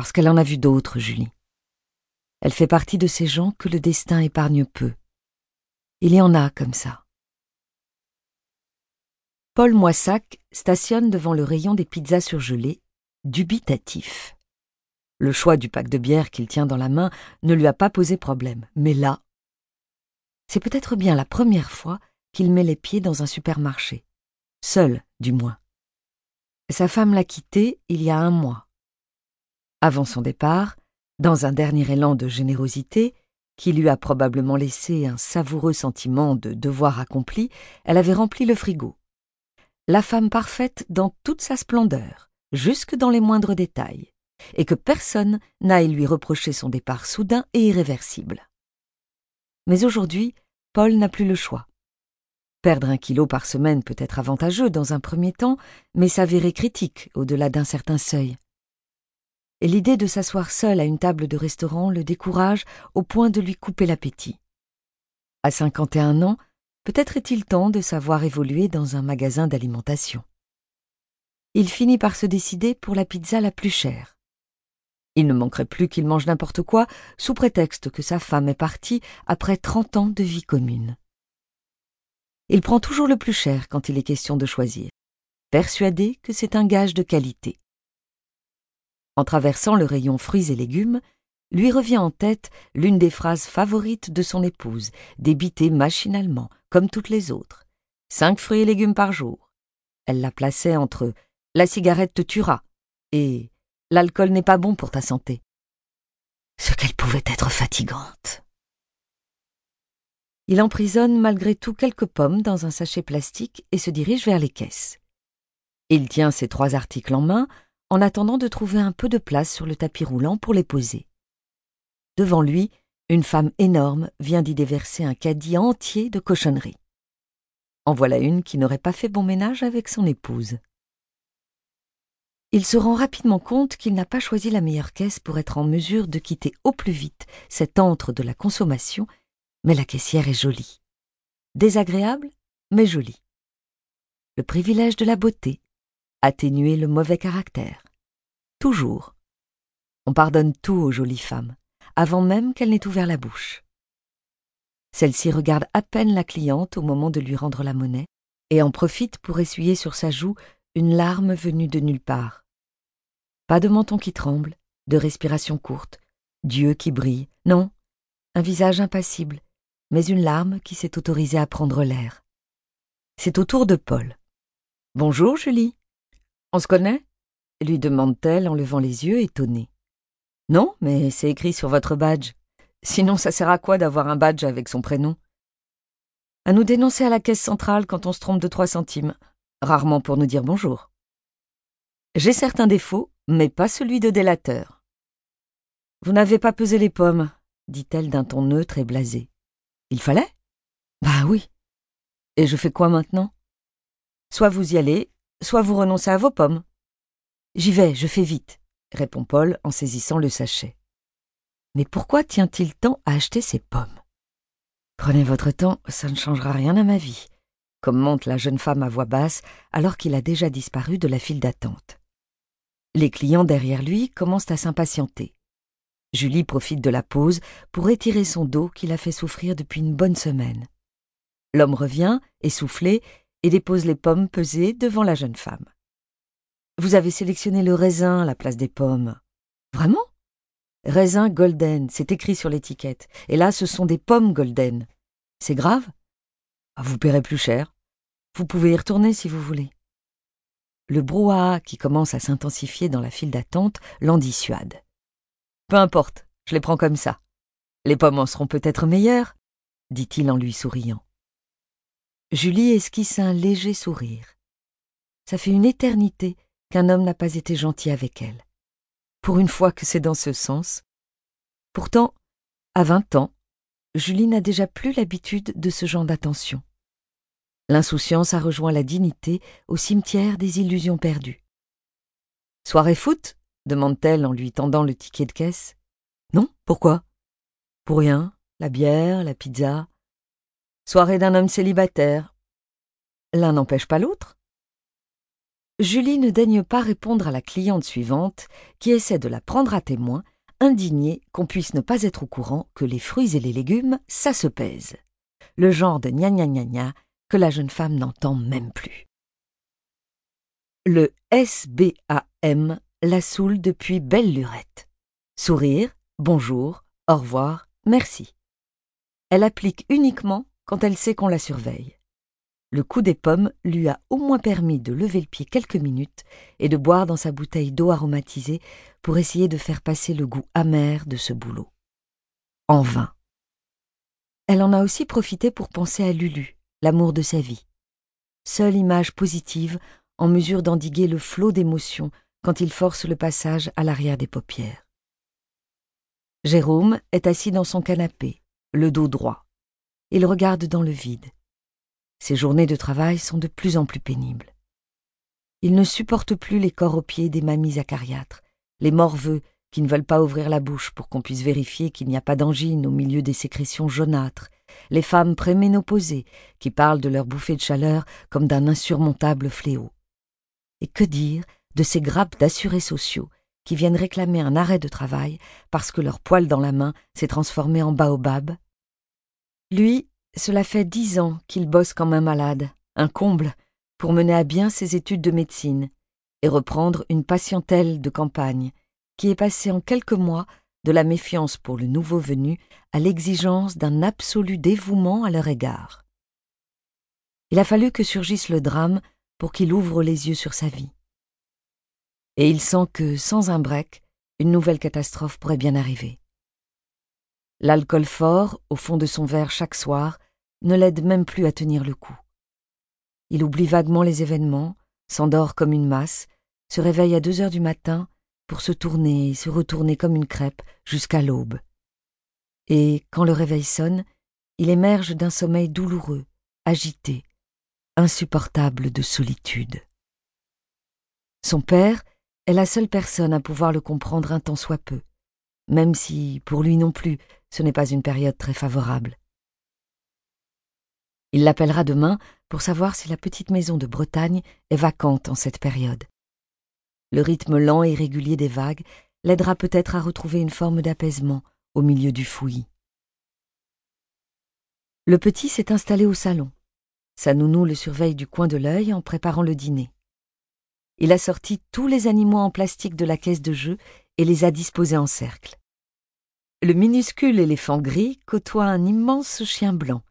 parce qu'elle en a vu d'autres, Julie. Elle fait partie de ces gens que le destin épargne peu. Il y en a comme ça. Paul Moissac stationne devant le rayon des pizzas surgelées, dubitatif. Le choix du pack de bière qu'il tient dans la main ne lui a pas posé problème, mais là, c'est peut-être bien la première fois qu'il met les pieds dans un supermarché. Seul, du moins. Sa femme l'a quitté il y a un mois. Avant son départ, dans un dernier élan de générosité, qui lui a probablement laissé un savoureux sentiment de devoir accompli, elle avait rempli le frigo. La femme parfaite dans toute sa splendeur, jusque dans les moindres détails, et que personne n'aille lui reprocher son départ soudain et irréversible. Mais aujourd'hui, Paul n'a plus le choix. Perdre un kilo par semaine peut être avantageux dans un premier temps, mais s'avérer critique au-delà d'un certain seuil. Et l'idée de s'asseoir seul à une table de restaurant le décourage au point de lui couper l'appétit. À 51 ans, peut-être est-il temps de savoir évoluer dans un magasin d'alimentation. Il finit par se décider pour la pizza la plus chère. Il ne manquerait plus qu'il mange n'importe quoi sous prétexte que sa femme est partie après trente ans de vie commune. Il prend toujours le plus cher quand il est question de choisir, persuadé que c'est un gage de qualité. En traversant le rayon fruits et légumes, lui revient en tête l'une des phrases favorites de son épouse, débitée machinalement, comme toutes les autres. Cinq fruits et légumes par jour. Elle la plaçait entre La cigarette te tuera et L'alcool n'est pas bon pour ta santé. Ce qu'elle pouvait être fatigante. Il emprisonne malgré tout quelques pommes dans un sachet plastique et se dirige vers les caisses. Il tient ces trois articles en main en attendant de trouver un peu de place sur le tapis roulant pour les poser. Devant lui, une femme énorme vient d'y déverser un caddie entier de cochonneries. En voilà une qui n'aurait pas fait bon ménage avec son épouse. Il se rend rapidement compte qu'il n'a pas choisi la meilleure caisse pour être en mesure de quitter au plus vite cet antre de la consommation mais la caissière est jolie. Désagréable, mais jolie. Le privilège de la beauté, atténuer le mauvais caractère. Toujours. On pardonne tout aux jolies femmes, avant même qu'elle n'ait ouvert la bouche. Celle-ci regarde à peine la cliente au moment de lui rendre la monnaie et en profite pour essuyer sur sa joue une larme venue de nulle part. Pas de menton qui tremble, de respiration courte, d'yeux qui brillent, non, un visage impassible, mais une larme qui s'est autorisée à prendre l'air. C'est au tour de Paul. Bonjour, Julie. On se connaît? lui demande-t-elle en levant les yeux, étonnée. Non, mais c'est écrit sur votre badge. Sinon, ça sert à quoi d'avoir un badge avec son prénom? À nous dénoncer à la caisse centrale quand on se trompe de trois centimes, rarement pour nous dire bonjour. J'ai certains défauts, mais pas celui de délateur. Vous n'avez pas pesé les pommes, dit-elle d'un ton neutre et blasé. Il fallait? Bah oui. Et je fais quoi maintenant? Soit vous y allez, soit vous renoncez à vos pommes. J'y vais, je fais vite, répond Paul en saisissant le sachet. Mais pourquoi tient-il tant à acheter ces pommes? Prenez votre temps, ça ne changera rien à ma vie, commente la jeune femme à voix basse alors qu'il a déjà disparu de la file d'attente. Les clients derrière lui commencent à s'impatienter. Julie profite de la pause pour étirer son dos qu'il a fait souffrir depuis une bonne semaine. L'homme revient, essoufflé, et dépose les pommes pesées devant la jeune femme. Vous avez sélectionné le raisin à la place des pommes. Vraiment? Raisin golden, c'est écrit sur l'étiquette. Et là, ce sont des pommes golden. C'est grave? Ah, Vous paierez plus cher. Vous pouvez y retourner si vous voulez. Le brouhaha qui commence à s'intensifier dans la file d'attente l'en dissuade. Peu importe, je les prends comme ça. Les pommes en seront peut-être meilleures, dit-il en lui souriant. Julie esquisse un léger sourire. Ça fait une éternité qu'un homme n'a pas été gentil avec elle. Pour une fois que c'est dans ce sens. Pourtant, à vingt ans, Julie n'a déjà plus l'habitude de ce genre d'attention. L'insouciance a rejoint la dignité au cimetière des illusions perdues. Soirée foot? demande-t-elle en lui tendant le ticket de caisse. Non, pourquoi? Pour rien, la bière, la pizza. Soirée d'un homme célibataire. L'un n'empêche pas l'autre. Julie ne daigne pas répondre à la cliente suivante, qui essaie de la prendre à témoin, indignée qu'on puisse ne pas être au courant que les fruits et les légumes, ça se pèse. Le genre de gna gna gna gna que la jeune femme n'entend même plus. Le SBAM la saoule depuis belle lurette. Sourire, bonjour, au revoir, merci. Elle applique uniquement quand elle sait qu'on la surveille. Le coup des pommes lui a au moins permis de lever le pied quelques minutes et de boire dans sa bouteille d'eau aromatisée pour essayer de faire passer le goût amer de ce boulot. En vain. Elle en a aussi profité pour penser à Lulu, l'amour de sa vie. Seule image positive en mesure d'endiguer le flot d'émotions quand il force le passage à l'arrière des paupières. Jérôme est assis dans son canapé, le dos droit. Il regarde dans le vide. Ses journées de travail sont de plus en plus pénibles. Il ne supporte plus les corps aux pieds des mamies acariâtres, les morveux qui ne veulent pas ouvrir la bouche pour qu'on puisse vérifier qu'il n'y a pas d'angine au milieu des sécrétions jaunâtres, les femmes préménopausées qui parlent de leur bouffée de chaleur comme d'un insurmontable fléau. Et que dire de ces grappes d'assurés sociaux qui viennent réclamer un arrêt de travail parce que leur poil dans la main s'est transformé en baobab? Lui, cela fait dix ans qu'il bosse comme un malade, un comble, pour mener à bien ses études de médecine et reprendre une patientèle de campagne qui est passée en quelques mois de la méfiance pour le nouveau venu à l'exigence d'un absolu dévouement à leur égard. Il a fallu que surgisse le drame pour qu'il ouvre les yeux sur sa vie. Et il sent que, sans un break, une nouvelle catastrophe pourrait bien arriver. L'alcool fort, au fond de son verre chaque soir, ne l'aide même plus à tenir le coup. Il oublie vaguement les événements, s'endort comme une masse, se réveille à deux heures du matin pour se tourner et se retourner comme une crêpe jusqu'à l'aube. Et, quand le réveil sonne, il émerge d'un sommeil douloureux, agité, insupportable de solitude. Son père est la seule personne à pouvoir le comprendre un tant soit peu même si, pour lui non plus, ce n'est pas une période très favorable. Il l'appellera demain pour savoir si la petite maison de Bretagne est vacante en cette période. Le rythme lent et régulier des vagues l'aidera peut-être à retrouver une forme d'apaisement au milieu du fouillis. Le petit s'est installé au salon. Sa nounou le surveille du coin de l'œil en préparant le dîner. Il a sorti tous les animaux en plastique de la caisse de jeu et les a disposés en cercle. Le minuscule éléphant gris côtoie un immense chien blanc,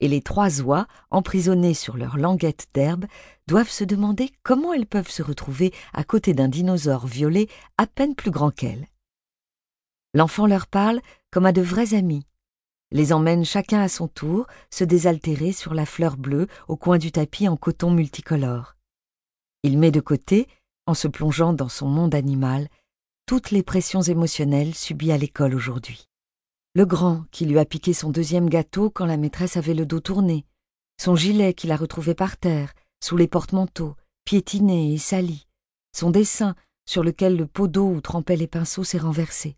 et les trois oies, emprisonnées sur leur languette d'herbe, doivent se demander comment elles peuvent se retrouver à côté d'un dinosaure violet à peine plus grand qu'elles. L'enfant leur parle comme à de vrais amis, les emmène chacun à son tour se désaltérer sur la fleur bleue au coin du tapis en coton multicolore. Il met de côté, en se plongeant dans son monde animal, toutes les pressions émotionnelles subies à l'école aujourd'hui. Le grand qui lui a piqué son deuxième gâteau quand la maîtresse avait le dos tourné, son gilet qu'il a retrouvé par terre, sous les porte-manteaux, piétiné et sali, son dessin sur lequel le pot d'eau où trempaient les pinceaux s'est renversé.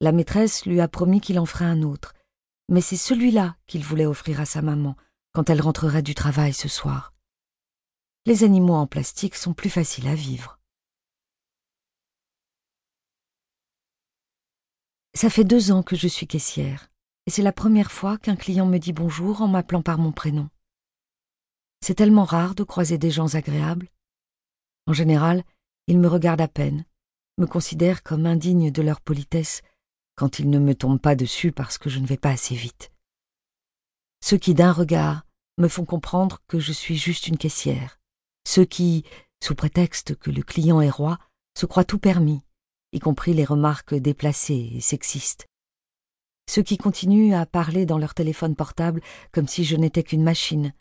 La maîtresse lui a promis qu'il en ferait un autre, mais c'est celui-là qu'il voulait offrir à sa maman quand elle rentrerait du travail ce soir. Les animaux en plastique sont plus faciles à vivre. Ça fait deux ans que je suis caissière, et c'est la première fois qu'un client me dit bonjour en m'appelant par mon prénom. C'est tellement rare de croiser des gens agréables. En général, ils me regardent à peine, me considèrent comme indigne de leur politesse, quand ils ne me tombent pas dessus parce que je ne vais pas assez vite. Ceux qui d'un regard me font comprendre que je suis juste une caissière, ceux qui, sous prétexte que le client est roi, se croient tout permis, y compris les remarques déplacées et sexistes. Ceux qui continuent à parler dans leur téléphone portable comme si je n'étais qu'une machine,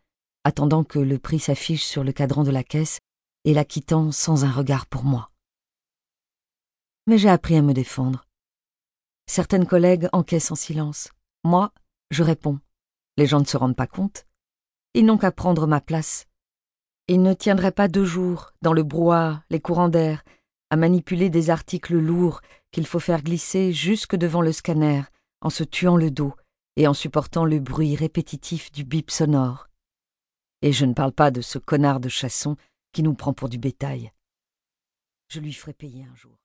attendant que le prix s'affiche sur le cadran de la caisse et la quittant sans un regard pour moi. Mais j'ai appris à me défendre. Certaines collègues encaissent en silence. Moi, je réponds. Les gens ne se rendent pas compte. Ils n'ont qu'à prendre ma place. Ils ne tiendraient pas deux jours, dans le brouhaha, les courants d'air, à manipuler des articles lourds qu'il faut faire glisser jusque devant le scanner, en se tuant le dos et en supportant le bruit répétitif du bip sonore. Et je ne parle pas de ce connard de chasson qui nous prend pour du bétail. Je lui ferai payer un jour.